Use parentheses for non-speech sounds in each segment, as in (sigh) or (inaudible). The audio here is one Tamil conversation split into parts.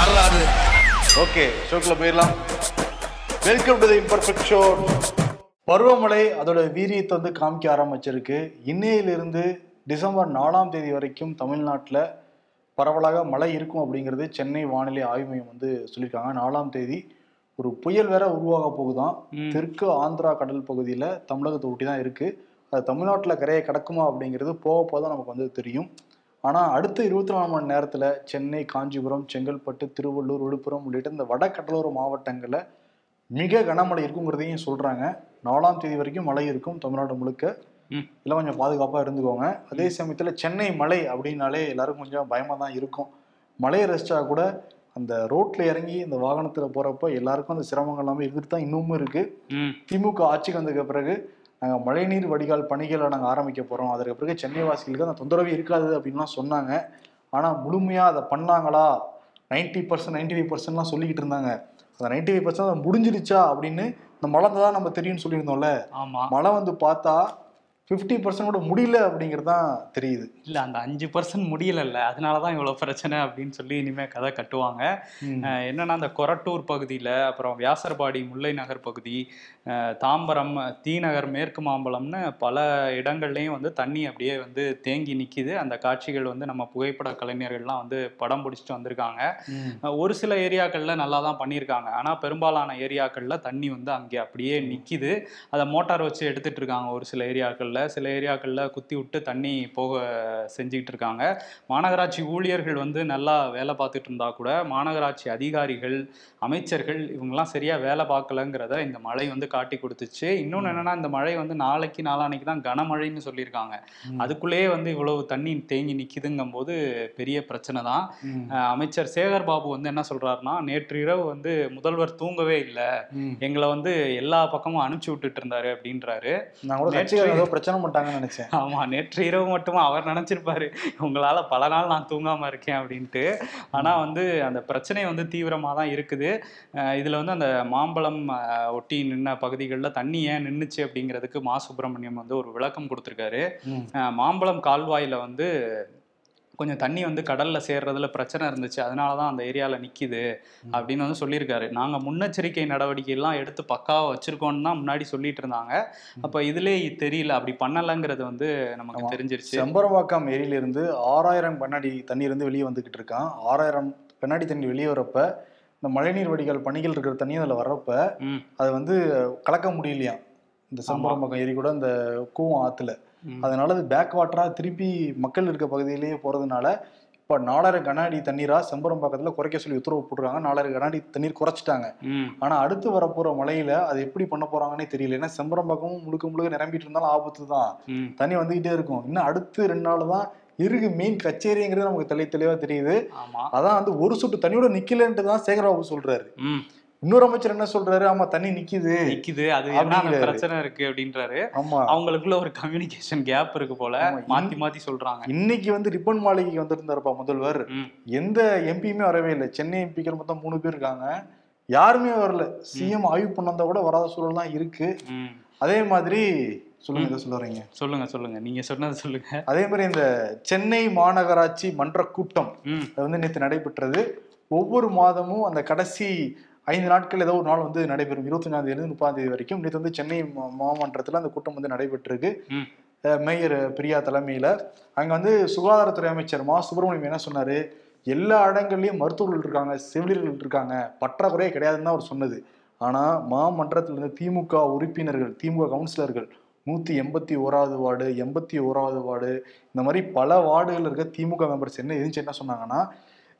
வரலாறு ஓகே ஷோக்குள்ள போயிடலாம். Welcome to the imperfect show பருவமழை அதோட வீரியத்தை வந்து காமிக்க ஆரம்பிச்சிருக்கு. இன்னையிலிருந்து டிசம்பர் நாலாம் தேதி வரைக்கும் தமிழ்நாட்டில் பரவலாக மழை இருக்கும் அப்படிங்கிறது சென்னை வானிலை ஆய்வு மையம் வந்து சொல்லியிருக்காங்க. நாலாம் தேதி ஒரு புயல் வேற உருவாக போகுதாம் தெற்கு ஆந்திரா கடல் பகுதியில் தமிழகத்தை ஒட்டி தான் இருக்கு. அது தமிழ்நாட்டில் கரையை கடக்குமா அப்படிங்கிறது போக போக தான் நமக்கு வந்து தெரியும். ஆனால் அடுத்த இருபத்தி நாலு மணி நேரத்தில் சென்னை காஞ்சிபுரம் செங்கல்பட்டு திருவள்ளூர் விழுப்புரம் உள்ளிட்ட இந்த வட கடலோர மாவட்டங்களில் மிக கனமழை இருக்குங்கிறதையும் சொல்றாங்க. நாலாம் தேதி வரைக்கும் மழை இருக்கும் தமிழ்நாடு முழுக்க. எல்லாம் கொஞ்சம் பாதுகாப்பாக இருந்துக்கோங்க. அதே சமயத்தில் சென்னை மலை அப்படின்னாலே எல்லாருக்கும் கொஞ்சம் பயமாக தான் இருக்கும். மலையை ரசிச்சா கூட அந்த ரோட்ல இறங்கி இந்த வாகனத்தில் போறப்ப எல்லாருக்கும் அந்த சிரமங்கள் எல்லாமே இருந்துட்டு தான் இன்னமும் இருக்கு. ம். திமுக ஆட்சிக்கு வந்ததுக்கு பிறகு நாங்கள் மழைநீர் வடிகால் பணிகளை நாங்கள் ஆரம்பிக்க போகிறோம் அதற்கு பிறகு சென்னை வாசிகளுக்கு அந்த தொந்தரவு இருக்காது அப்படின்லாம் சொன்னாங்க. ஆனால் முழுமையாக அதை பண்ணாங்களா? நைன்டி பர்சன்ட் நைன்டி ஃபைவ் பர்சன்ட்லாம் சொல்லிக்கிட்டு இருந்தாங்க. அந்த நைன்டி ஃபைவ் பர்சன்ட் முடிஞ்சிருச்சா அப்படின்னு இந்த மழை தான் நம்ம தெரியும்னு சொல்லியிருந்தோம்ல. மழை வந்து பார்த்தா ஃபிஃப்டி பர்சன்ட் கூட முடியல அப்படிங்கிறது தான் தெரியுது. இல்ல அந்த அஞ்சு பர்சன்ட் முடியலல்ல. அதனாலதான் இவ்வளவு பிரச்சனை அப்படின்னு சொல்லி இனிமே கதை கட்டுவாங்க. என்னன்னா அந்த கொரட்டூர் பகுதியில அப்புறம் வியாசர்பாடி முல்லை நகர் பகுதி தாம்பரம் தீநகர் மேற்கு மாம்பலம்னு பல இடங்கள்லயும் வந்து தண்ணி அப்படியே வந்து தேங்கி நிக்குது. அந்த காட்சிகள் வந்து நம்ம புகைப்பட கலைஞர்கள்லாம் வந்து படம் பிடிச்சிட்டு வந்திருக்காங்க. ஒரு சில ஏரியாக்கள்ல நல்லா தான் பண்ணியிருக்காங்க. ஆனா பெரும்பாலான ஏரியாக்கள்ல தண்ணி வந்து அங்கே அப்படியே நிக்குது. அதை மோட்டார் வச்சு எடுத்துட்டு இருக்காங்க ஒரு சில ஏரியாக்கள்ல. சில ஏரியாக்கள்ல குத்தி விட்டு தண்ணி போக செஞ்சுக்கிட்டு இருக்காங்க. மாநகராட்சி ஊழியர்கள் வந்து நல்லா வேலை பார்த்துட்டு இருந்தா கூட மாநகராட்சி அதிகாரிகள் அமைச்சர்கள் இவங்கெல்லாம் சரியா வேலை பார்க்கலங்கிறத இந்த மழை வந்து காட்டி கொடுத்துச்சு. இன்னொன்று என்னன்னா இந்த மழை வந்து நாளைக்கு நாளானைக்கு தான் கனமழைன்னு சொல்லியிருக்காங்க. அதுக்குள்ளேயே வந்து இவ்வளவு தண்ணி தேங்கி நிக்குதுங்கும் போது பெரிய பிரச்சனை தான். அமைச்சர் சேகர் பாபு வந்து என்ன சொல்றாருன்னா நேற்று இரவு வந்து முதல்வர் தூங்கவே இல்லை. எங்களை வந்து எல்லா பக்கமும் அனுப்பிச்சு விட்டுட்டு இருந்தாரு அப்படின்றாரு. பிரச்சனை பண்ணிட்டாங்கன்னு நினைச்சேன். ஆமா நேற்று இரவு மட்டும் அவர் நினைச்சிருப்பாரு. உங்களால பல நாள் நான் தூங்காம இருக்கேன் அப்படின்ட்டு. ஆனா வந்து அந்த பிரச்சனை வந்து தீவிரமா தான் இருக்குது இதுல வந்து அந்த மாம்பழம் ஒட்டி நின்ன பகுதிகளில் தண்ணி ஏன் நின்னுச்சு அப்படிங்கிறதுக்கு மா சுப்பிரமணியம் வந்து ஒரு விளக்கம் கொடுத்திருக்காரு. மாம்பழம் கால்வாயில வந்து கொஞ்சம் தண்ணி வந்து கடல்ல சேர்றதுல பிரச்சனை இருந்துச்சு. அதனால தான் அந்த ஏரியால நிக்குது அப்படின்னு வந்து சொல்லியிருக்காரு. நாங்க முன்னெச்சரிக்கை நடவடிக்கை எல்லாம் எடுத்து பக்காவா வச்சிருக்கோம்னு தான் முன்னாடி சொல்லிட்டு இருந்தாங்க. அப்ப இதுலயே தெரியல அப்படி பண்ணலங்கிறது வந்து நமக்கு. தெரிஞ்சிருச்சு. செம்பரவாக்கம் ஏரியிலிருந்து ஆறாயிரம் கண்ணாடி தண்ணீர் வந்து வெளியே வந்துகிட்டு இருக்கான். ஆறாயிரம் கண்ணாடி தண்ணி வெளியே வரப்ப இந்த மழைநீர் வடிகால் பணிகள் இருக்கிற தண்ணி அதில் வர்றப்ப அது வந்து கலக்க முடியலையாம். இந்த செம்பரம்பாக்கம் ஏரி கூட இந்த கூவம் ம். அதனால அது பேக் வாட்டரா திருப்பி மக்கள் இருக்க பகுதியிலேயே போறதுனால இப்ப நாலாயிரம் கண்ணாடி தண்ணீரா செம்பரம்பாக்கத்துல குறைக்க சொல்லி உத்தரவு போட்டுருக்காங்க. நாலாயிரம் கண்ணாடி தண்ணீர் குறைச்சிட்டாங்க. ஆனா அடுத்து வரப்போற மழையில அது எப்படி பண்ண போறாங்கன்னே தெரியல. ஏன்னா செம்பரம்பாக்கமும் முழுக்க முழுக்க நிரம்பிட்டு இருந்தாலும் ஆபத்து தான். தண்ணி வந்துகிட்டே இருக்கும். இன்னும் அடுத்து ரெண்டு நாள் தான் இருக்கு மெயின் கச்சேரிங்கிறது நமக்கு தெளி தெளிவா தெரியுது. அதான் வந்து ஒரு சொட்டு தண்ணியோட நிக்கலன்ட்டு தான் சேகர்பாபு சொல்றாரு. ம். இன்னொரு அமைச்சர் என்ன சொல்றாரு? ஆமா தண்ணி நிக்குது. நிக்குது. அது என்ன. பிரச்சனை இருக்கு அப்படின்றாரு. ஆமா. அவங்களுக்குள்ள ஒரு கம்யூனிகேஷன் கேப் இருக்கு போல. மாத்தி மாத்தி சொல்றாங்க. இன்னைக்கு வந்து ரிப்பன் மாளிகைக்கு வந்திருந்தாருப்பா முதல்வர். எந்த எம்பியுமே வரவே இல்லை. சென்னை எம்பிக்கள் மொத்தம் மூணு பேர் இருக்காங்க. யாருமே வரல. சிஎம் ஆய்வு பண்ண வந்தா கூட வராத சூழல் தான் இருக்கு. அதே மாதிரி சொல்லுங்க இதை சொல்ல வரீங்க? சொல்லுங்க சொல்லுங்க. நீங்க சொன்னது சொல்லுங்க. அதே மாதிரி இந்த சென்னை மாநகராட்சி மன்ற கூட்டம் அது வந்து நேற்று நடைபெற்றது. ஒவ்வொரு மாதமும் அந்த கடைசி ஐந்து நாட்கள் ஏதோ ஒரு நாள் வந்து நடைபெறும். இருபத்தஞ்சாம் தேதி முப்பதாம் தேதி வரைக்கும். நேற்று வந்து சென்னை மாமன்றத்துல அந்த கூட்டம் வந்து நடைபெற்றிருக்கு. மேயர் பிரியா தலைமையில. அங்க வந்து சுகாதாரத்துறை அமைச்சர் மா. சுப்பிரமணியம் என்ன சொன்னாரு? எல்லா இடங்கள்லயும் மருத்துவர்கள் இருக்காங்க செவிலியர்கள் இருக்காங்க. பற்றாக்குறையே கிடையாதுன்னு தான் அவர் சொன்னது. ஆனா மாமன்றத்தில் இருந்து திமுக உறுப்பினர்கள் திமுக கவுன்சிலர்கள் நூத்தி எண்பத்தி ஓராவது வார்டு எண்பத்தி ஓராவது வார்டு இந்த மாதிரி பல வார்டுகள் இருக்க திமுக மெம்பர்ஸ் என்ன எதிர்த்து என்ன சொன்னாங்கன்னா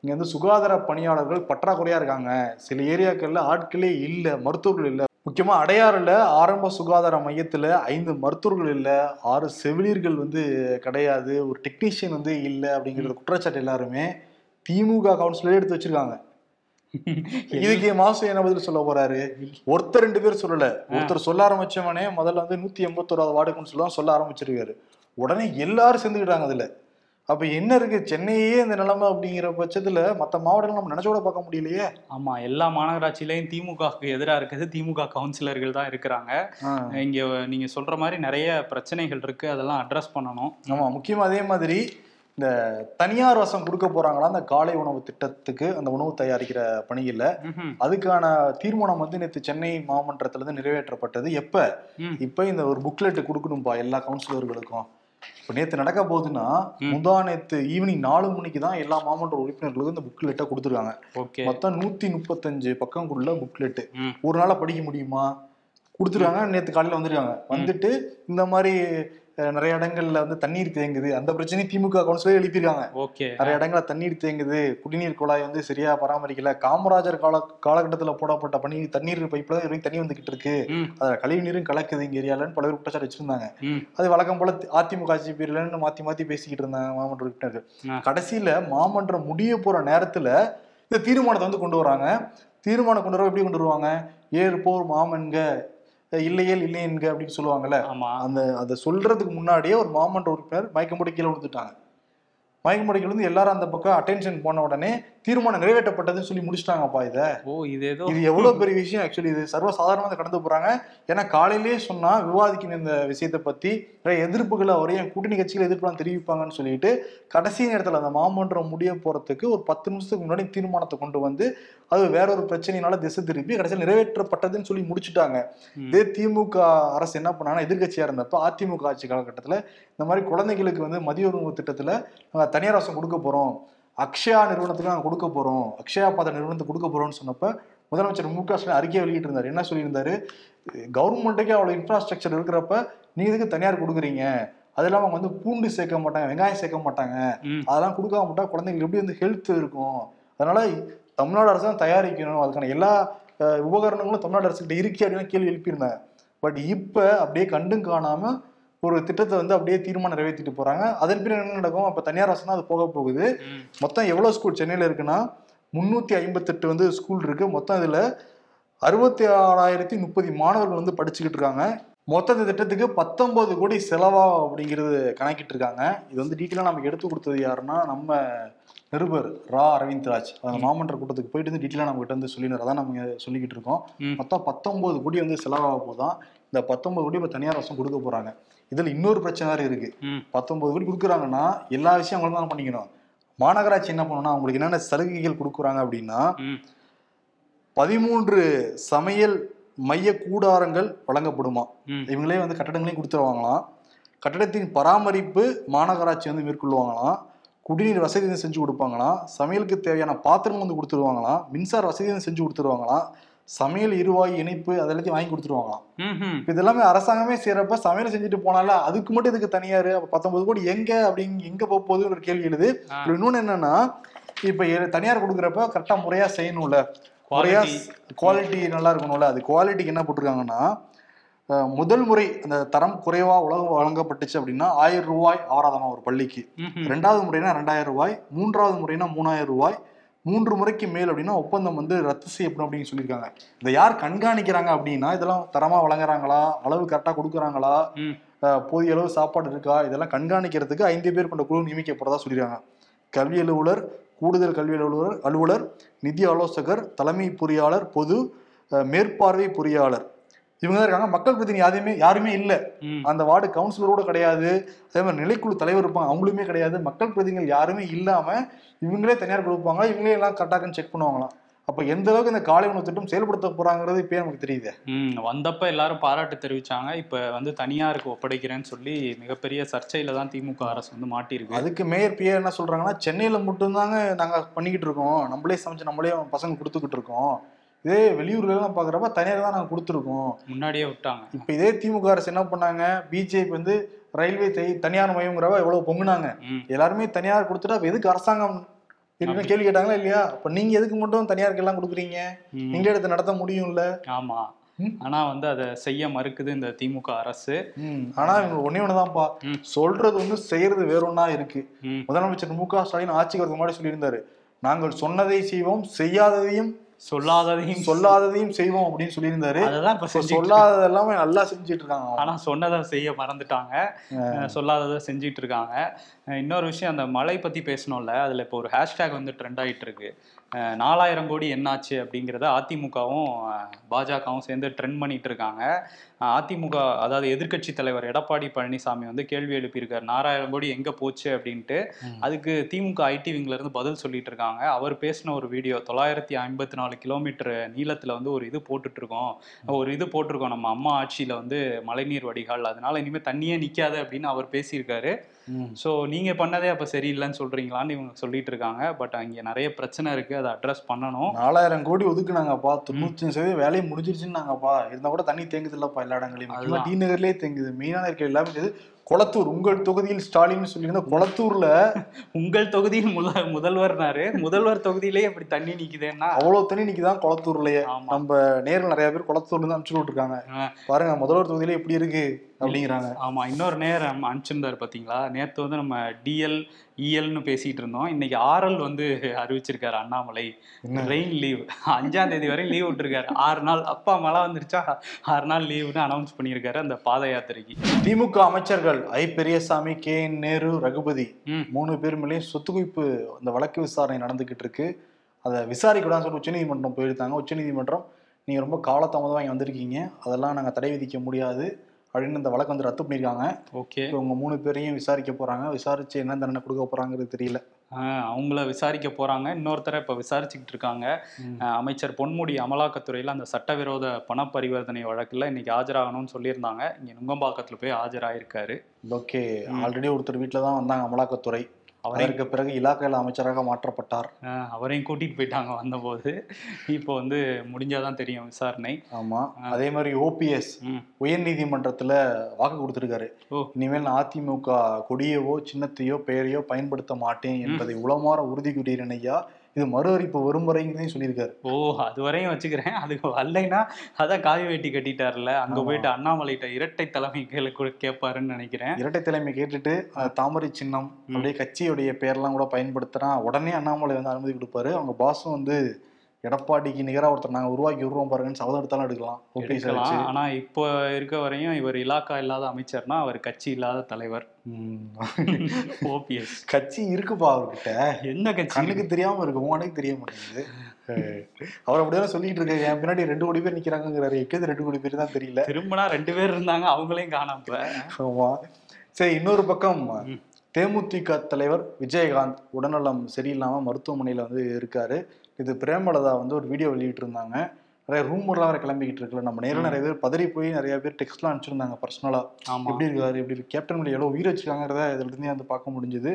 இங்கே வந்து சுகாதார பணியாளர்கள் பற்றாக்குறையாக இருக்காங்க. சில ஏரியாக்களில் ஆட்களே இல்லை மருத்துவர்கள் இல்லை. முக்கியமாக அடையாறில் ஆரம்ப சுகாதார மையத்தில் ஐந்து மருத்துவர்கள் இல்லை ஆறு செவிலியர்கள் வந்து கிடையாது ஒரு டெக்னீஷியன் வந்து இல்லை அப்படிங்கிற குற்றச்சாட்டு எல்லாருமே திமுக கவுன்சிலே எடுத்து வச்சிருக்காங்க. இதுக்கு மாசம் என்ன பதில் சொல்ல போறாரு? ஒருத்தர் ரெண்டு பேர் சொல்லல. ஒருத்தர் சொல்ல ஆரம்பிச்சவனே முதல்ல வந்து நூத்தி எண்பத்தோராவது வார்டு கவுன்சில் தான் சொல்ல ஆரம்பிச்சிருக்காரு. உடனே எல்லாரும் சேர்ந்துக்கிட்டாங்க அதுல. அப்ப என்ன இருக்கு? சென்னையே இந்த நிலைமை அப்படிங்கிற பட்சத்துல மத்த மாவட்டங்கள் நம்ம நினைச்ச கூட பார்க்க முடியலையே. ஆமா எல்லா மாநகராட்சியிலையும் திமுகவுக்கு எதிரா இருக்குது. திமுக கவுன்சிலர்கள் தான் இருக்கிறாங்க. இங்க நீங்க சொல்ற மாதிரி நிறைய பிரச்சனைகள் இருக்கு. அதெல்லாம் அட்ரஸ் பண்ணணும். ஆமா முக்கியமா அதே மாதிரி இந்த தனியார் வசம் கொடுக்க போறாங்களா? அந்த காலை உணவு திட்டத்துக்கு அந்த உணவு தயாரிக்கிற பணியில. அதுக்கான தீர்மானம் வந்து நேற்று சென்னை மாமன்றத்துல இருந்து நிறைவேற்றப்பட்டது. எப்ப. இப்ப இந்த ஒரு புக்லெட் கொடுக்கணும்பா எல்லா கவுன்சிலர்களுக்கும். இப்ப நேத்து நடக்க போகுதுன்னா. முந்தா நேத்து ஈவினிங் நாலு மணிக்கு தான் எல்லா மாமன்ற உறுப்பினர்களுக்கும் இந்த புக்லெட்டை கொடுத்துருக்காங்க. மொத்தம் நூத்தி முப்பத்தஞ்சு பக்கங்குள்ள புக்லெட் ம். ஒரு நாளா படிக்க முடியுமா? கொடுத்துருக்காங்க நேத்து காலையில வந்திருக்காங்க. வந்துட்டு இந்த மாதிரி நிறைய இடங்கள்ல வந்து தண்ணீர் தேங்குது. அந்த பிரச்சனையும் திமுக கவுன்சிலே எழுப்பியிருக்காங்க. ஓகே. நிறைய இடங்கள்ல தண்ணீர் தேங்குது. குடிநீர் குழாய் வந்து சரியா பராமரிக்கல. காமராஜர் கால காலகட்டத்துல போடப்பட்ட பனி தண்ணீர் பைப்ல வரைக்கும் தண்ணி வந்துகிட்டு இருக்கு. அதுல கழிவு நீரும் கலக்குது இங்க ஏரியாலன்னு பல பேர் குற்றச்சாட்டு வச்சிருந்தாங்க. அது வழக்கம் போல அதிமுக ஆட்சி பீரியட்லன்னு மாத்தி மாத்தி பேசிக்கிட்டு இருந்தாங்க மாமன்ற உறுப்பினர்கள். கடைசியில மாமன்றம் முடிய போற நேரத்துல இந்த தீர்மானத்தை வந்து கொண்டு வராங்க. தீர்மானம் கொண்டு வர எப்படி கொண்டு வருவாங்க? ஏர் போர் மாமன்க இல்லையேல் இல்லை என்க அப்படின்னு சொல்லுவாங்கல்ல ஆமா. அந்த அதை சொல்றதுக்கு முன்னாடியே ஒரு மாமன்ற உறுப்பினர் மயக்கம் போட்டு கீழே விழுந்துட்டாங்க. கீழே விழுந்து எல்லாரும் அந்த பக்கம் அட்டென்ஷன் போன உடனே தீர்மானம் நிறைவேற்றப்பட்டதுன்னு சொல்லி முடிச்சிட்டாங்கப்பா இதை. ஓ இது ஏதோ இது எவ்வளவு பெரிய விஷயம்? ஆக்சுவலி இது சர்வசாதாரணமாக கடந்து போறாங்க. ஏன்னா காலையிலேயே சொன்னா விவாதிக்கணும் இந்த விஷயத்தை பத்தி. நிறைய எதிர்ப்புகளை என் கூட்டணி கட்சிகள் எதிர்ப்புலாம் தெரிவிப்பாங்கன்னு சொல்லிட்டு கடைசி நேரத்துல அந்த மாமன்றம் முடிய போறதுக்கு ஒரு பத்து நிமிஷத்துக்கு முன்னாடி தீர்மானத்தை கொண்டு வந்து அது வேற ஒரு பிரச்சனையினால திசை திருப்பி கடைசியில் நிறைவேற்றப்பட்டதுன்னு சொல்லி முடிச்சுட்டாங்க. இதே திமுக அரசு என்ன பண்ணாங்கன்னா எதிர்க்கட்சியா இருந்தப்ப அதிமுக ஆட்சி காலகட்டத்துல இந்த மாதிரி குழந்தைகளுக்கு வந்து மதிய உணவு திட்டத்துல தனியார் அரசு கொடுக்க போறோம். அக்ஷயா நிறுவனத்துக்கு நாங்க கொடுக்க போறோம். அக்ஷயா பாத்திர நிறுவனத்துக்கு கொடுக்க போறோம்னு சொன்னப்ப முதலமைச்சர் மு க ஸ்டாலின் அறிக்கையை வெளியிட்டிருந்தாரு. என்ன சொல்லியிருந்தாரு? கவர்மெண்ட்டுக்கே அவ்வளவு இன்ஃப்ராஸ்ட்ரக்சர் இருக்கிறப்ப நீங்க இதுக்கு தனியார் கொடுக்குறீங்க? அது இல்லாம அவங்க வந்து பூண்டு சேர்க்க மாட்டாங்க வெங்காயம் சேர்க்க மாட்டாங்க. அதெல்லாம் கொடுக்காம விட்டா குழந்தைங்களுக்கு எப்படி வந்து ஹெல்த் இருக்கும்? அதனால தமிழ்நாடு அரசு தான் தயாரிக்கணும். அதுக்கான எல்லா உபகரணங்களும் தமிழ்நாடு அரசுகிட்ட இருக்கு அப்படின்னு கேள்வி எழுப்பியிருந்தாங்க. பட் இப்ப அப்படியே கண்டும் காணாம ஒரு திட்டத்தை வந்து அப்படியே தீர்மானம் நிறைவேற்றிட்டு போறாங்க. அதன் பிறகு என்ன நடக்கும்? அப்ப தனியார் அரசு தான் அது போக போகுது. மொத்தம் எவ்வளவு ஸ்கூல் சென்னையில இருக்குன்னா முன்னூத்தி ஐம்பத்தெட்டு வந்து ஸ்கூல் இருக்கு. மொத்தம் இதுல அறுபத்தி ஆறாயிரத்தி முப்பது மாணவர்கள் வந்து படிச்சுக்கிட்டு இருக்காங்க. மொத்த திட்டத்துக்கு பத்தொன்பது கோடி செலவா அப்படிங்கிறது கணக்கிட்டு இருக்காங்க. இது வந்து டீட்டெயிலாக நமக்கு எடுத்து கொடுத்தது யாருன்னா நம்ம நிருபர் ரா அரவிந்த் ராஜ் அந்த மாமன்ற கூட்டத்துக்கு போயிட்டு வந்து டீட்டெயிலாக நம்ம கிட்ட வந்து சொல்லினார் அதான் நம்ம சொல்லிக்கிட்டு இருக்கோம். மொத்தம் பத்தொன்பது கோடி வந்து செலவாக போதான் இந்த பத்தொன்பது கோடி இப்போ தனியார் அரசும் கொடுக்க போறாங்க. இதுல இன்னொரு பிரச்சனை வேற இருக்கு. பத்தொன்பது கோடி கொடுக்குறாங்கன்னா எல்லா விஷயம் அவங்களும் தான் பண்ணிக்கணும். மாநகராட்சி என்ன பண்ணணும்னா அவங்களுக்கு என்னென்ன சலுகைகள் கொடுக்குறாங்க அப்படின்னா. பதிமூன்று சமையல் மைய கூடாரங்கள் வழங்கப்படுமா. இவங்களே வந்து கட்டடங்களையும் கொடுத்துருவாங்களாம். கட்டடத்தின் பராமரிப்பு மாநகராட்சி வந்து மேற்கொள்வாங்களாம் குடிநீர் வசதி செஞ்சு கொடுப்பாங்களாம். சமையலுக்கு தேவையான பாத்திரம் வந்து கொடுத்துருவாங்களாம். மின்சார வசதி செஞ்சு கொடுத்துருவாங்களாம். சமையல் இருவாயு இணைப்பு அதெல்லாத்தையும் வாங்கி கொடுத்துருவாங்களாம். ம்ஹும். இப்ப இது எல்லாமே அரசாங்கமே செய்யறப்ப சமையல் செஞ்சுட்டு போனால அதுக்கு மட்டும் இதுக்கு தனியாரு? பத்தொன்பது கோடி எங்க அப்படிங்க எங்க போக போகுதுன்னு ஒரு கேள்வி எழுது. இன்னொன்னு என்னன்னா இப்ப தனியார் கொடுக்குறப்ப கரெக்டா முறையா செய்யணும்ல. முறையா. குவாலிட்டி நல்லா இருக்கணும்ல. அது குவாலிட்டிக்கு என்ன போட்டிருக்காங்கன்னா முதல் முறை அந்த தரம் குறைவா உலகம் வழங்கப்பட்டுச்சு அப்படின்னா ஆயிரம் ரூபாய் ஆராதமா ஒரு பள்ளிக்கு. ரெண்டாவது முறைனா ரெண்டாயிரம் ரூபாய் மூன்றாவது முறைனா மூணாயிரம் ரூபாய் மூன்று முறைக்கு மேல் அப்படின்னா ஒப்பந்தம் வந்து ரத்து செய்யப்படும் அப்படின்னு சொல்லியிருக்காங்க. இதை யார் கண்காணிக்கிறாங்க அப்படின்னா இதெல்லாம் தரமா வழங்குறாங்களா? அளவு கரெக்டாக கொடுக்குறாங்களா? போதிய அளவு சாப்பாடு இருக்கா? இதெல்லாம் கண்காணிக்கிறதுக்கு ஐந்து பேர் கொண்ட குழு நியமிக்கப்படுறதா சொல்லியிருக்காங்க. கல்வி அலுவலர் கூடுதல் கல்வி அலுவலர் அலுவலர் நிதி ஆலோசகர் தலைமை பொறியாளர் பொது மேற்பார்வை பொறியாளர். இவங்க தான் இருக்காங்க. மக்கள் பிரதிநிதி யாருமே யாருமே இல்லை. அந்த வார்டு கவுன்சிலரோட கிடையாது. அதே மாதிரி நிலைக்குழு தலைவர் இருப்பாங்க. அவங்களுமே கிடையாது. மக்கள் பிரதிநிதிகள் யாருமே இல்லாம இவங்களே தனியார் கொடுப்பாங்க இவங்களே எல்லாம் கரெக்டாக செக் பண்ணுவாங்களாம் அப்ப எந்த அளவுக்கு இந்த காலை உணவு திட்டம் செயல்படுத்த போறாங்கிறது இப்பயே நமக்கு தெரியுது. வந்தப்ப எல்லாரும் பாராட்டு தெரிவிச்சாங்க. இப்ப வந்து தனியாருக்கு ஒப்படைக்கிறேன்னு சொல்லி மிகப்பெரிய சர்ச்சையில தான் திமுக அரசு வந்து மாட்டியிருக்கு. அதுக்கு மேயர் பிஏ என்ன சொல்றாங்கன்னா சென்னையில மட்டும்தாங்க நாங்க பண்ணிக்கிட்டு இருக்கோம். நம்மளே சமைச்சு நம்மளே பசங்க கொடுத்துக்கிட்டு இருக்கோம். இதே வெளியூர்ல எல்லாம் பாக்குறப்ப தனியார் தான் நாங்க கொடுத்துருக்கோம். முன்னாடியே விட்டாங்க. இப்ப இதே திமுக அரசு என்ன பண்ணாங்க? பிஜேபி வந்து ரயில்வே தனியார் மையங்கிறவ எவ்வளவு பொங்குனாங்க. எல்லாருமே தனியார் கொடுத்துட்டா எதுக்கு அரசாங்கம் இருக்குன்னு கேள்வி கேட்டாங்களா இல்லையா? அப்ப நீங்க எதுக்கு மட்டும் தனியாருக்கு எல்லாம் கொடுக்குறீங்க. நீங்களே எடுத்து நடத்த முடியும்ல. ஆமா. ஆனா வந்து அதை செய்ய மறுக்குது இந்த திமுக அரசு. ஆனா இவங்க ஒன்னே ஒண்ணுதான்ப்பா. சொல்றது வந்து செய்யறது வேற ஒண்ணா இருக்கு. முதலமைச்சர் மு க ஸ்டாலின் ஆட்சிக்கு வரதுக்கு முன்னாடி சொல்லியிருந்தாரு. நாங்கள் சொன்னதை செய்வோம் செய்யாததையும் சொல்லாததையும் சொல்லாததையும் செய்வோம் அப்படின்னு சொல்லியிருந்தாரு. அததான் இப்ப சொல்லாதது எல்லாமே நல்லா செஞ்சுட்டு இருக்காங்க. ஆனா சொன்னதை செய்ய மறந்துட்டாங்க. சொல்லாததை செஞ்சிட்டு இருக்காங்க இன்னொரு விஷயம் அந்த மழை பத்தி பேசணும்ல. அதுல இப்போ ஒரு ஹேஷ்டேக் வந்து ட்ரெண்ட் ஆயிட்டு இருக்கு நாலாயிரம் கோடி என்னாச்சு அப்படிங்கிறத அதிமுகவும் பாஜகவும் சேர்ந்து ட்ரெண்ட் பண்ணிட்டு இருக்காங்க அதிமுக அதாவது எதிர்க்கட்சி தலைவர் எடப்பாடி பழனிசாமி வந்து கேள்வி எழுப்பியிருக்காரு. நாலாயிரம் கோடி எங்க போச்சு அப்படின்ட்டு. அதுக்கு திமுக ஐடி விங்ல இருந்து பதில் சொல்லிட்டு இருக்காங்க அவர் பேசின ஒரு வீடியோ தொள்ளாயிரத்தி ஐம்பத்தி நாலு கிலோமீட்டர் நீளத்துல வந்து ஒரு இது போட்டுட்டு இருக்கோம் ஒரு இது போட்டிருக்கோம் நம்ம அம்மா ஆட்சியில வந்து மழைநீர் வடிகால். அதனால இனிமே தண்ணியே நிக்காது அப்படின்னு அவர் பேசியிருக்காரு. ஸோ நீங்க பண்ணதே அப்ப சரியில்லைன்னு சொல்றீங்களான்னு இவங்க சொல்லிட்டு இருக்காங்க பட் அங்க நிறைய பிரச்சனை இருக்கு. அதை அட்ரஸ் பண்ணணும். நாலாயிரம் கோடி ஒதுக்குனாங்கப்பா. தொண்ணூத்தி சதவீதம் வேலையை முடிஞ்சிருச்சுன்னாங்கப்பா. இருந்தா கூட தண்ணி தேங்குது இல்லப்பா எல்லா இடங்களையும். டி நகர்லயே தேங்குது. மெயினான இருக்க எல்லாமே கொளத்தூர் உங்கள் தொகுதியில் ஸ்டாலின் சொல்லியிருந்த கொளத்தூர்ல உங்கள் தொகுதியில் முத முதல்வர்னாரு முதல்வர் தொகுதியிலேயே அப்படி தண்ணி நிக்குதேன்னா? அவ்வளவு தண்ணி நிக்குதான் கொளத்தூர்லயே. நம்ம நேரில் நிறைய பேர் குளத்தூர்ல இருந்து அனுப்பிச்சு விட்டுருக்காங்க. பாருங்க முதல்வர் தொகுதியில எப்படி இருக்கு அப்படிங்கிறாங்க. ஆமா இன்னொரு நேரம் அனுப்பிச்சிருந்தாரு பாத்தீங்களா? நேத்து வந்து நம்ம டிஎல் இஎல்னு பேசிட்டு இருந்தோம் இன்னைக்கு ஆர்எல் வந்து அறிவிச்சிருக்காரு அண்ணாமலை? ரெயின் லீவ் அஞ்சாம் தேதி வரை லீவ் விட்டுருக்காரு. ஆறு நாள் அப்பா மழை வந்துருச்சா? ஆறு நாள் லீவுன்னு அனௌன்ஸ் பண்ணியிருக்காரு அந்த பாத யாத்திரைக்கு திமுக அமைச்சர்கள் I. Periyasamy K. N. Nehru Raghupathy. மூணு பேர் மேலேயும் சொத்து குவிப்பு அந்த வழக்கு விசாரணை நடந்துகிட்டு இருக்கு அதை விசாரிக்கூடாதுன்னு சொல்லி உச்சநீதிமன்றம் போயிருந்தாங்க. உச்சநீதிமன்றம் நீங்க ரொம்ப காலதாமதமாக இங்கே வந்திருக்கீங்க. அதெல்லாம் நாங்கள் தடை விதிக்க முடியாது. அப்படின்னு இந்த வழக்கு வந்து ரத்து பண்ணியிருக்காங்க. ஓகே. இப்போ உங்க மூணு பேரையும் விசாரிக்க போறாங்க. விசாரிச்சு என்ன தண்டனை கொடுக்க போறாங்கிறது தெரியல. அவங்கள விசாரிக்க போறாங்க. இன்னொருத்தரை இப்ப விசாரிச்சுக்கிட்டு இருக்காங்க. அமைச்சர் பொன்முடி அமலாக்கத்துறையில அந்த சட்டவிரோத பண பரிவர்த்தனை வழக்குல இன்னைக்கு ஆஜராகணும்னு சொல்லியிருந்தாங்க. இங்க நுங்கம்பாக்கத்துல போய் ஆஜராயிருக்காரு. ஓகே. ஆல்ரெடி ஒருத்தர் வீட்டில் தான் வந்தாங்க அமலாக்கத்துறை. அதற்கு பிறகு இலாக்கையில் அமைச்சராக மாற்றப்பட்டார். அவரையும் கூட்டிட்டு போயிட்டாங்க வந்தபோது. இப்போ வந்து முடிஞ்சாதான் தெரியும் விசாரணை. ஆமா. அதே மாதிரி ஓபிஎஸ் ம். உயர் நீதிமன்றத்துல வாக்கு கொடுத்திருக்காரு. இனிமேல் நான் அதிமுக கொடியவோ சின்னத்தையோ பெயரையோ பயன்படுத்த மாட்டேன் என்பதை உளமாற உறுதி கூறுகிறேன் ஐயா. இது மறு அறிப்பு வரும் வரைங்கிறதையும் சொல்லியிருக்காரு. ஓ அது வரையும் வச்சுக்கிறேன். அதுக்கு வரலைன்னா அதான் காவி வேட்டி கட்டிட்டாருல. அங்க. போயிட்டு அண்ணாமலைகிட்ட இரட்டை தலைமை கேளு கூட கேட்பாருன்னு நினைக்கிறேன். இரட்டை தலைமை கேட்டுட்டு தாமரை சின்னம் அப்படியே கட்சியுடைய பேர்லாம் கூட பயன்படுத்துனா உடனே அண்ணாமலை வந்து அனுமதி கொடுப்பாரு. அவங்க பாஸும் வந்து எடப்பாடிக்கு நிகரா ஒருத்தர் நாங்க உருவாக்கி விடுறோம் பாருங்கன்னு சபதம் எடுத்தாலும் எடுக்கலாம். ஓபிஎஸ் எடுக்கலாம். வச்சு ஆனா இப்போ இருக்க வரையும் இவர் இலாக்கா இல்லாத அமைச்சர்னா அவர் கட்சி இல்லாத தலைவர். (laughs) ஓபிஎஸ். கட்சி இருக்குப்பா அவர்கிட்ட. என்ன கட்சி கண்ணுக்கு தெரியாம இருக்கு உனக்கு தெரிய மாட்டேங்குது. (laughs) அவர் அப்படிதான் சொல்லிட்டு இருக்காரு என் பின்னாடி ரெண்டு கோடி பேர் நிக்கிறாங்கிறாரு எக்கேது ரெண்டு கோடி பேர் தான் தெரியல. திரும்பினா ரெண்டு பேர் இருந்தாங்க அவங்களையும் காணாம. ஆமா. சரி இன்னொரு பக்கம். தேமுதிக தலைவர் விஜயகாந்த் உடல்நலம் சரியில்லாம மருத்துவமனையில வந்து இருக்காரு. இது பிரேமலதா வந்து ஒரு வீடியோ வெளியிட்டு இருந்தாங்க நிறைய ரூமர்லாம் வேற கிளம்பிக்கிட்டு இருக்குல்ல நம்ம நேரில் நிறைய பேர் பதறி போய் நிறைய பேர் டெக்ஸ்ட்லாம் அனுப்பிச்சிருந்தாங்க பர்சனலா ஆமா. எப்படி இருக்காரு எப்படி இருக்கு? கேப்டன் மீடியா எவ்வளோ உயிர் வச்சிருக்காங்கிறத இதுல இருந்தே வந்து பார்க்க முடிஞ்சுது.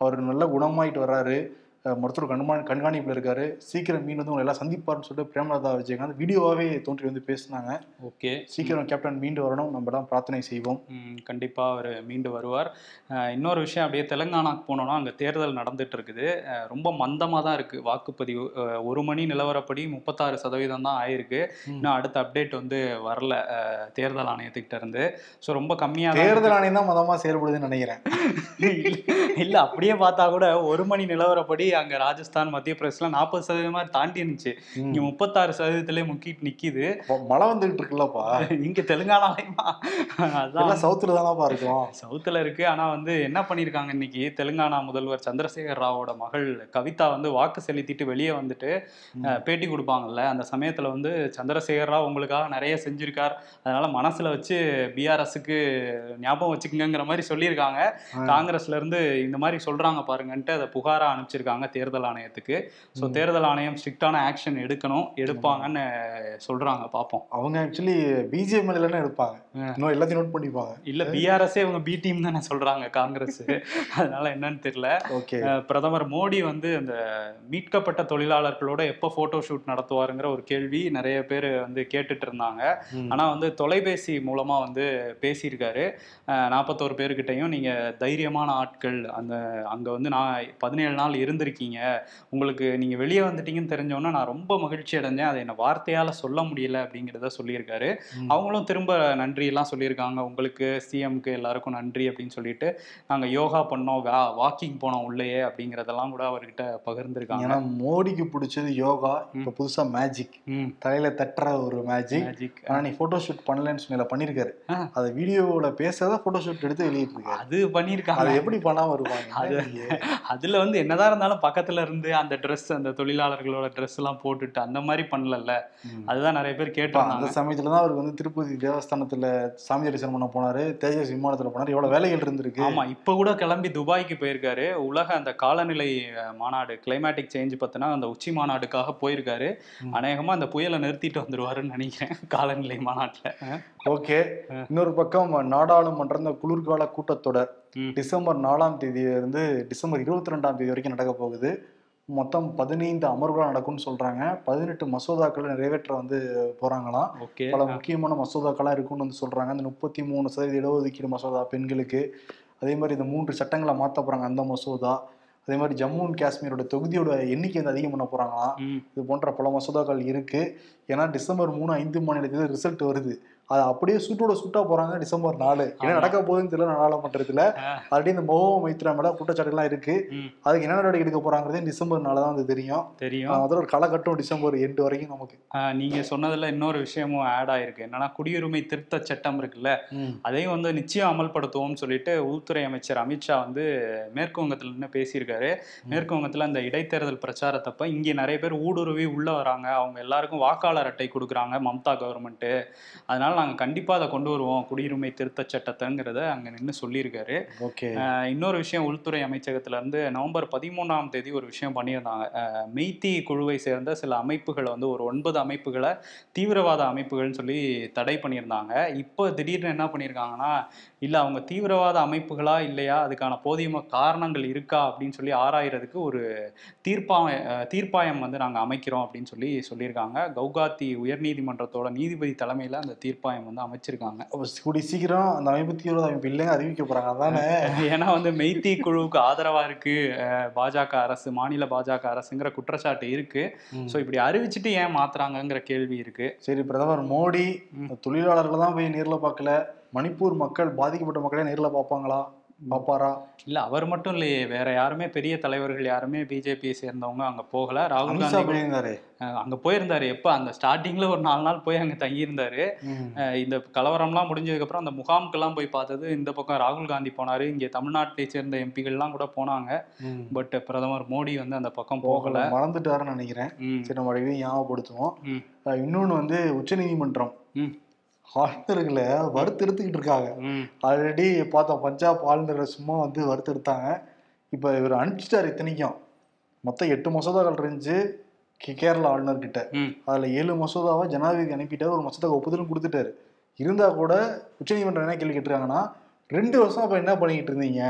அவர் நல்ல குணமாயிட்டு வர்றாரு. மருத்துவர் கண்மா கண்காணிப்புல இருக்காரு. சீக்கிரம் மீன் வந்து உங்களை எல்லாம் சந்திப்பார்னு சொல்லிட்டு பிரேமலதா விஜயகாந்த் வீடியோவாவே தோன்றி வந்து பேசினாங்க. ஓகே. சீக்கிரம் கேப்டன் மீண்டு வரணும். நம்ம எல்லாம் பிரார்த்தனை செய்வோம். ம், கண்டிப்பா அவர் மீண்டு வருவார். இன்னொரு விஷயம் அப்படியே தெலுங்கானாக்கு போனோம்னா அங்க தேர்தல் நடந்துட்டு இருக்குது. ரொம்ப மந்தமா தான் இருக்கு. வாக்குப்பதிவு ஒரு மணி நிலவரப்படி முப்பத்தாறு சதவீதம் தான் ஆயிருக்கு. இன்னும் அடுத்த அப்டேட் வந்து வரல தேர்தல் ஆணையத்துக்கிட்ட இருந்து. ஸோ ரொம்ப கம்மியா தான் தேர்தல் ஆணையம் தான் மதமா செயல்படுதுன்னு நினைக்கிறேன். (laughs) இல்ல அப்படியே பார்த்தா கூட ஒரு மணி நிலவரப்படி அங்க ராஜஸ்தான் மத்திய பிரதேசல நாற்பது சதவீதமா தாண்டி இருந்துச்சு. இங்க முப்பத்தாறு சதவீதத்திலே முக்கிட்டு நிக்குது. மழை வந்துகிட்டு இருக்குல்லப்பா. (laughs) இங்க தெலுங்கானாலையுமா அதான். சவுத்துல தானப்பா இருக்கும். சவுத்துல இருக்கு. ஆனா வந்து என்ன பண்ணிருக்காங்க இன்னைக்கு? தெலுங்கானா முதல்வர் சந்திரசேகர் ராவோட மகள் கவிதா வந்து வாக்கு செலுத்திட்டு வெளியே வந்துட்டு பேட்டி கொடுப்பாங்கல்ல. அந்த சமயத்துல வந்து சந்திரசேகர் ராவ் உங்களுக்காக நிறைய செஞ்சிருக்கார். அதனால மனசுல வச்சு பிஆர்எஸ்க்கு ஞாபகம் வச்சுக்கங்கிற மாதிரி சொல்லியிருக்காங்க. காங்கிரஸ்ல இருந்து இந்த மாதிரி சொல்றாங்க பாருங்கன்ட்டு அதை புகாரா அனுப்பிச்சிருக்காங்க. தேர்தல் ஆணையத்துக்கு. ஸோ தேர்தல் ஆணையம் ஸ்ட்ரிக்டான ஆக்ஷன் எடுக்கணும் எடுப்பாங்கன்னு சொல்றாங்க பார்ப்போம் அவங்க ஆக்சுவலி பிஜேபி மேலாம் எடுப்பாங்க. இன்னும் எல்லாத்தையும் நோட் பண்ணிப்பாங்க. இல்ல பிஆர்எஸ்ஸே இவங்க பி டீம் தானே சொல்றாங்க காங்கிரஸ். (laughs) அதனால என்னன்னு தெரியல. ஓகே. பிரதமர் மோடி வந்து அந்த மீட்கப்பட்ட தொழிலாளர்களோட எப்போ போட்டோ ஷூட் நடத்துவாருங்கிற ஒரு கேள்வி நிறைய பேர் வந்து கேட்டுட்டு இருந்தாங்க. ம். ஆனா வந்து தொலைபேசி மூலமா வந்து பேசியிருக்காரு. நாற்பத்தோரு பேர்கிட்டையும் நீங்க தைரியமான ஆட்கள் அந்த அங்க வந்து நான் பதினேழு நாள் இருந்திருக்கீங்க. வந்திருக்கீங்க உங்களுக்கு நீங்க வெளியே வந்துட்டீங்கன்னு தெரிஞ்சோன்னா நான் ரொம்ப மகிழ்ச்சி அடைஞ்சேன். அதை என்ன வார்த்தையால சொல்ல முடியல அப்படிங்கிறத சொல்லியிருக்காரு. அவங்களும் திரும்ப நன்றி எல்லாம் சொல்லியிருக்காங்க. உங்களுக்கு சிஎம்க்கு எல்லாருக்கும் நன்றி அப்படின்னு சொல்லிட்டு நாங்க யோகா பண்ணோம். வாக்கிங் போனோம் உள்ளேயே அப்படிங்கறதெல்லாம் கூட அவர்கிட்ட பகிர்ந்திருக்காங்க. ஏன்னா மோடிக்கு பிடிச்சது யோகா இப்ப புதுசா மேஜிக் தலையில தட்டுற ஒரு மேஜிக் மேஜிக் ஆனா நீ போட்டோ ஷூட் பண்ணலன்னு சொன்ன பண்ணிருக்காரு ஆ. அத வீடியோல பேசுறத போட்டோ ஷூட் எடுத்து வெளியிட்டு இருக்காரு அது பண்ணியிருக்காங்க. அதை எப்படி பண்ணாம இருப்பாங்க? அது-? அதுல வந்து என்னதான் இருந்தாலும் பக்கத்துல இருந்து அந்த ட்ரெஸ் அந்த தொழிலாளர்களோட ட்ரெஸ் எல்லாம் போட்டுட்டு அந்த மாதிரி பண்ணலல்ல? ம். அதுதான் நிறைய பேர் கேட்டாங்க அந்த சமயத்துல தான் அவருக்கு வந்து திருப்பதி தேவஸ்தானத்துல சாமி தரிசனம் பண்ண போனாரு தேஜஸ் விமானத்துல போனாரு. எவ்வளவு வேலைகள் இருந்திருக்கு. ஆமா இப்ப கூட கிளம்பி துபாய்க்கு போயிருக்காரு. உலக அந்த காலநிலை மாநாடு கிளைமேட்டிக் சேஞ்ச் பத்தினா அந்த உச்சி மாநாடுக்காக போயிருக்காரு. அநேகமா அந்த புயலை நிறுத்திட்டு வந்துருவாருன்னு நினைக்கிறேன் காலநிலை மாநாட்டுல. ஓகே. இன்னொரு பக்கம் நாடாளுமன்ற இந்த குளிர்கால கூட்டத்தொடர். டிசம்பர் நாலாம் தேதியில இருந்து டிசம்பர் இருபத்தி ரெண்டாம் தேதி வரைக்கும் நடக்க போகுது. மொத்தம் பதினைந்து அமர்வுகள் நடக்கும்னு சொல்றாங்க. பதினெட்டு மசோதாக்களை நிறைவேற்ற வந்து போறாங்களாம். ஓகே. பல முக்கியமான மசோதாக்கள்லாம் இருக்கும்னு வந்து சொல்றாங்க. இந்த முப்பத்தி மூணு சதவீத இடஒதுக்கீடு மசோதா பெண்களுக்கு. அதே மாதிரி இந்த மூன்று சட்டங்களை மாத்த போறாங்க அந்த மசோதா. அதே மாதிரி ஜம்மு அண்ட் காஷ்மீரோட தொகுதியோட எண்ணிக்கை வந்து அதிகம் பண்ண போறாங்களாம். இது போன்ற பல மசோதாக்கள் இருக்கு. ஏன்னா டிசம்பர் மூணு ஐந்து மாநிலத்தில் ரிசல்ட் வருது. அது அப்படியே சூட்டோட சூட்டா போறாங்க டிசம்பர் நாலு. என்ன. நடக்க போகுதுன்னு தெரியல நாடாளுமன்றத்துல. ஆல்ரெடி இந்த மோகோ மைத்ரா மேல குற்றச்சாட்டுலாம் இருக்கு. அதுக்கு என்ன நடவடிக்கை எடுக்க போறாங்கிறதே டிசம்பர் நாலு தான் வந்து தெரியும். தெரியும். அதில் ஒரு களக்கட்டும் டிசம்பர் எண்டு வரைக்கும் நமக்கு. நீங்க சொன்னதுல இன்னொரு விஷயமும் ஆட் ஆயிருக்கு. என்னன்னா குடியுரிமை திருத்த சட்டம் இருக்குல்ல அதையும் வந்து நிச்சயம் அமல்படுத்துவோம்னு சொல்லிட்டு உள்துறை அமைச்சர் அமித்ஷா வந்து மேற்கு வங்கத்துல நின்று பேசியிருக்காரு. மேற்கு வங்கத்துல அந்த இடைத்தேர்தல் பிரச்சாரத்தப்ப இங்க நிறைய பேர் ஊடுருவி உள்ள வராங்க. அவங்க எல்லாருக்கும் வாக்காளர் அட்டை கொடுக்குறாங்க மம்தா கவர்மெண்ட் அதனால நாங்க கண்டிப்பா அதை கொண்டு வருவோம் குடியுரிமை திருத்த சட்டத்தைங்கிறத அங்க நின்று சொல்லியிருக்காரு. ஓகே. இன்னொரு விஷயம் உள்துறை அமைச்சகத்துல இருந்து நவம்பர் பதிமூணாம் தேதி ஒரு விஷயம் பண்ணியிருந்தாங்க. மெய்த்தி குழுவை சேர்ந்த சில அமைப்புகளை வந்து ஒரு ஒன்பது அமைப்புகளை தீவிரவாத அமைப்புகள்னு சொல்லி தடை பண்ணியிருந்தாங்க. இப்போ திடீர்னு என்ன பண்ணியிருக்காங்கன்னா இல்லை அவங்க தீவிரவாத அமைப்புகளா இல்லையா? அதுக்கான போதிய காரணங்கள் இருக்கா? அப்படின்னு சொல்லி ஆராயறதுக்கு ஒரு தீர்ப்பாய தீர்ப்பாயம் வந்து நாங்கள் அமைக்கிறோம் அப்படின்னு சொல்லி சொல்லியிருக்காங்க. கவுகாத்தி உயர்நீதிமன்றத்தோட நீதிபதி தலைமையில் அந்த தீர்ப்பாயம் வந்து அமைச்சிருக்காங்க. கூடி சீக்கிரம் அந்த அமைப்பு தீவிரவாத அமைப்பு இல்லைங்க அறிவிக்க போறாங்க. அதானே? (laughs) ஏன்னா வந்து மெய்த்தி குழுவுக்கு ஆதரவா இருக்கு. அஹ் பாஜக அரசு மாநில பாஜக அரசுங்கிற குற்றச்சாட்டு இருக்கு. சோ இப்படி அறிவிச்சிட்டு ஏன் மாத்துறாங்கங்கிற கேள்வி இருக்கு. சரி பிரதமர் மோடி. தொழிலாளர்களை தான் போய் நேர்ல பார்க்கல. மணிப்பூர் மக்கள் பாதிக்கப்பட்ட மக்களே நேர்ல பார்ப்பாங்களா? பாப்பாரா இல்ல அவர் மட்டும் இல்லையே. வேற யாருமே பெரிய தலைவர்கள் யாருமே பிஜேபியை சேர்ந்தவங்க அங்க போகல. ராகுல் காந்தி அங்க போயிருந்தாரு. எப்ப? அந்த ஸ்டார்டிங்ல ஒரு நாலு நாள் போய் அங்க தங்கியிருந்தாரு. இந்த கலவரம்லாம் முடிஞ்சதுக்கு அப்புறம் அந்த முகாமுக்கெல்லாம் போய் பார்த்தது இந்த பக்கம் ராகுல் காந்தி போனாரு. இங்க தமிழ்நாட்டை சேர்ந்த எம்பிகள்லாம் கூட போனாங்க. பட் பிரதமர் மோடி வந்து அந்த பக்கம் போகல. மறந்துட்டாருன்னு நினைக்கிறேன். ம், சரி நம்ம அடிக்கடி ஞாபகப்படுத்துவோம். இன்னொன்னு வந்து உச்சநீதிமன்றம். ஆளுநர்களை வறுத்தெடுத்துக்கிட்டு இருக்காங்க. ஆல்ரெடி பார்த்தோம் பஞ்சாப் ஆளுநரை சும்மா வந்து வறுத்தெடுத்தாங்க. இப்போ இவர் அனுப்பிச்சிட்டாரு இத்தனைக்கும். மொத்தம் எட்டு மசோதாக்கள் இருந்துச்சு. கேரளா ஆளுநர் கிட்ட ம். அதுல ஏழு மசோதாவை ஜனாதிபதி அனுப்பிட்டாரு. ஒரு மசோதாவை ஒப்புதலும் கொடுத்துட்டாரு. இருந்தா கூட உச்சநீதிமன்றம் என்ன கேள்வி கேட்டிருக்காங்கன்னா ரெண்டு வருஷம் அப்ப என்ன பண்ணிக்கிட்டு இருந்தீங்க.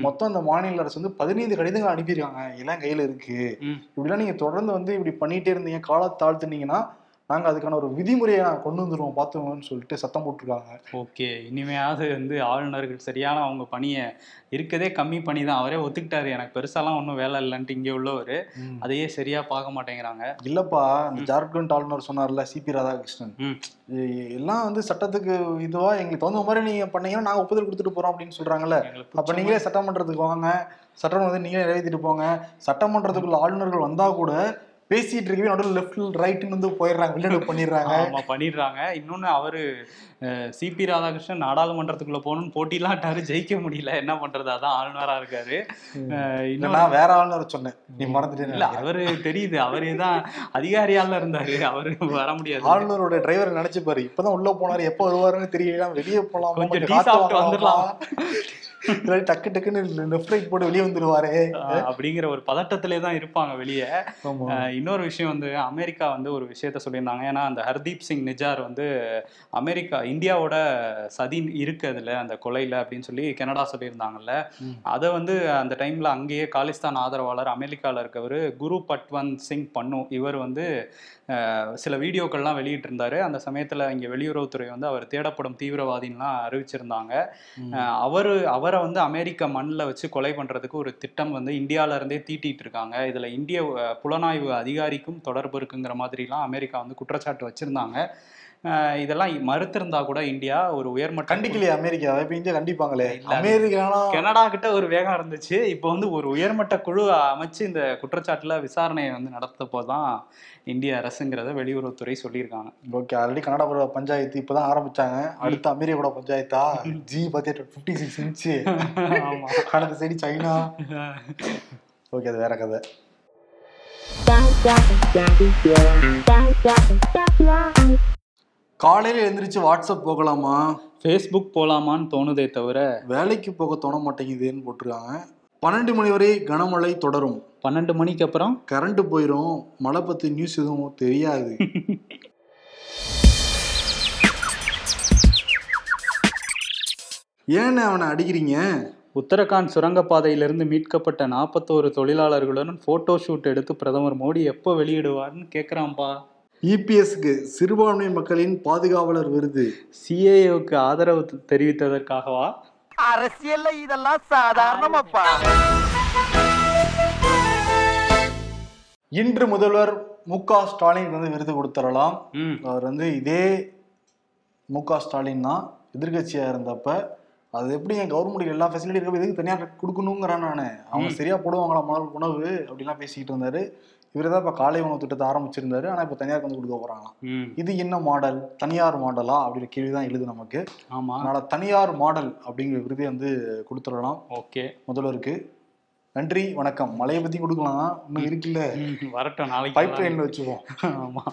மொத்தம் இந்த மாநில அரசு வந்து பதினைந்து கடிதங்கள் அனுப்பியிருக்காங்க. எல்லாம் கையில இருக்கு. இப்படிலாம் நீங்க தொடர்ந்து வந்து இப்படி பண்ணிட்டே இருந்தீங்க கால தாழ்த்துனீங்கன்னா நாங்க அதுக்கான ஒரு விதிமுறையை நாங்க கொண்டு வந்துருவோம் பார்த்துக்கோங்கன்னு சொல்லிட்டு சத்தம் போட்டிருக்காங்க. ஓகே இனிமையாவது வந்து ஆளுநர்கள் சரியான அவங்க பணியை இருக்கதே கம்மி பண்ணி தான் அவரே ஒத்துக்கிட்டாரு. எனக்கு பெருசாலாம் ஒன்றும் வேலை இல்லைன்ட்டு இங்கே உள்ளவர். அதையே சரியா பார்க்க மாட்டேங்கிறாங்க. இல்லப்பா இந்த ஜார்க்கண்ட் ஆளுநர் சொன்னார்ல சிபி ராதாகிருஷ்ணன். எல்லாம் வந்து சட்டத்துக்கு இதுவா எங்களுக்கு தகுந்த மாதிரி நீங்க பண்ணீங்கன்னா நாங்க ஒப்புதல் கொடுத்துட்டு போறோம் அப்படின்னு சொல்றாங்கல்ல. எங்களுக்கு அப்ப நீங்களே சட்டமன்றத்துக்கு வாங்க. சட்டம் வந்து நீங்களே நிறைவேற்றிட்டு போங்க. சட்டமன்றத்துக்குள்ள ஆளுநர்கள் வந்தா கூட பேசிட்டு இருக்கவே நடுவில் லெஃப்ட் ரைட்னு வந்து போயிடுறாங்க வெளிநடப்பு பண்ணிடுறாங்க. ஆமா பண்ணிடுறாங்க. இன்னொன்னு அவரு சிபி ராதாகிருஷ்ணன் நாடாளுமன்றத்துக்குள்ள போகணும்னு போட்டிலாட்டாரு ஜெயிக்க முடியல. என்ன பண்றது? அதான் ஆளுநரா இருக்காரு. இல்ல நான் வேற ஆளுநர் சொன்னேன். நீ இல்ல மறந்துட்டேன் அவரு தெரியுது. அவரே தான் அதிகாரியால இருந்தாரு. அவரு வர முடியாது. ஆளுநரோட டிரைவர் நினைச்சு பாரு இப்பதான் உள்ள போனாரு. எப்ப வருவாருன்னு தெரியல வெளியே போலாம் கொஞ்சம் டீ சாப்பிட்டு வந்துடலாம். டக்கு டக்குன்னு லெஃப்ட் ரைட் போட்டு வெளியே வந்துருவாரு. அப்படிங்கிற ஒரு பதட்டத்திலே தான் இருப்பாங்க வெளியே. இன்னொரு விஷயம் வந்து அமெரிக்கா வந்து ஒரு விஷயத்த சொல்லியிருந்தாங்க. ஏன்னா அந்த ஹர்தீப் சிங் நிஜார் வந்து அமெரிக்கா இந்தியாவோட சதி இருக்கு அதுல அந்த கொலையில அப்படின்னு சொல்லி கனடா சொல்லியிருந்தாங்கல்ல. அதை வந்து அந்த டைம்ல அங்கேயே காலிஸ்தான் ஆதரவாளர் அமெரிக்கால இருக்கவர் குரு பட்வந்த் சிங் பண்ணு இவர் வந்து சில வீடியோக்கள்லாம் வெளியிட்டிருந்தாரு. அந்த சமயத்துல இங்க வெளியுறவுத்துறை வந்து அவர் தேடப்படும் தீவிரவாதின்லாம் அறிவிச்சிருந்தாங்க. அவரு அவரை வந்து அமெரிக்க மண்ணில் வச்சு கொலை பண்றதுக்கு ஒரு திட்டம் வந்து இந்தியால இருந்தே தீட்டிட்டு இருக்காங்க. இதுல இந்திய புலனாய்வு அதிகாரிக்கும் தொடர்பு இருக்குங்கிற மாதிரிலாம் அமெரிக்கா வந்து குற்றச்சாட்டு வச்சிருந்தாங்க. இதெல்லாம் மறுத்திருந்தா கூட இந்தியா ஒரு உயர்மட்ட கண்டிக்கலையே அமெரிக்கா இப்ப இந்தியா கண்டிப்பாங்களே இல்ல. அமெரிக்கானா கனடா கிட்ட ஒரு வேகம் இருந்துச்சு இப்போ வந்து ஒரு உயர்மட்ட குழு அமைச்சு இந்த குற்றச்சாட்டுல விசாரணையை வந்து நடத்தப்போ தான் இந்திய அரசுங்கிறத வெளியுறவுத்துறை சொல்லியிருக்காங்க ஓகே ஆல்ரெடி கனடா கூட பஞ்சாயத்து இப்பதான் ஆரம்பிச்சாங்க அடுத்து அமெரிக்கா கூட பஞ்சாயத்தா ஜி பத்தி பிப்டி சிக்ஸ் இன்ச்சு ஆமா அடுத்த சைடு சைனா ஓகே அது வேற கதை காலையில எழுந்திரிச்சு வாட்ஸ்அப் போகலாமா? ஃபேஸ்புக் போலாமான்னு தோணுதே தவிர வேலைக்கு போக தோண மாட்டேங்குதுன்னு போட்டிருக்காங்க. பன்னெண்டு மணி வரை கனமழை தொடரும். பன்னெண்டு மணிக்கு அப்புறம்? கரண்ட் போயிடும் மழை பத்தி நியூஸ் எதுவும் தெரியாது. (laughs) ஏன்னு அவனை அடிக்கிறீங்க? உத்தரகாண்ட் சுரங்கப்பாதையிலிருந்து மீட்கப்பட்ட நாற்பத்தோரு தொழிலாளர்களுடன் போட்டோ ஷூட் எடுத்து பிரதமர் மோடி எப்போ வெளியிடுவார்னு கேட்குறான்ப்பா இபிஎஸ்க்கு சிறுபான்மை மக்களின் பாதுகாவலர் விருது. சிஏஏவுக்கு ஆதரவு தெரிவித்ததற்காகவா? அரசியல்ல இதெல்லாம் சாதாரணமாப்பா. இன்று முதல்வர் மு க ஸ்டாலின் வந்து விருது கொடுத்துடலாம் அவர் வந்து இதே மு க ஸ்டாலின் தான் எதிர்கட்சியா இருந்தப்ப. அது எப்படி என் கவர்மெண்ட் எல்லா ஃபெசிலிட்டி இருக்க எதுக்கு தனியார் கொடுக்கணுங்கிறேன் நான். அவங்க சரியா போடுவாங்களா முதல் உணவு? அப்படிலாம் பேசிக்கிட்டு இருந்தாரு. இவர் தான் இப்போ காலை உணவு திட்டத்தை ஆரம்பிச்சிருந்தாரு. ஆனால் இப்போ தனியாருக்கு வந்து கொடுக்க போறாங்களாம். ம். இது என்ன மாடல் தனியார் மாடலா அப்படிங்கிற கேள்வி தான் எழுது நமக்கு. ஆமா. அதனால தனியார் மாடல் அப்படிங்கிற விருதை வந்து கொடுத்துடலாம். ஓகே. முதல்வருக்கு நன்றி வணக்கம். மழையை பத்தி கொடுக்கலாம். இன்னும் இருக்குல்ல? வரட்டும் நாளைக்கு பைப் லைன்ல வச்சுப்போம் ஆமா.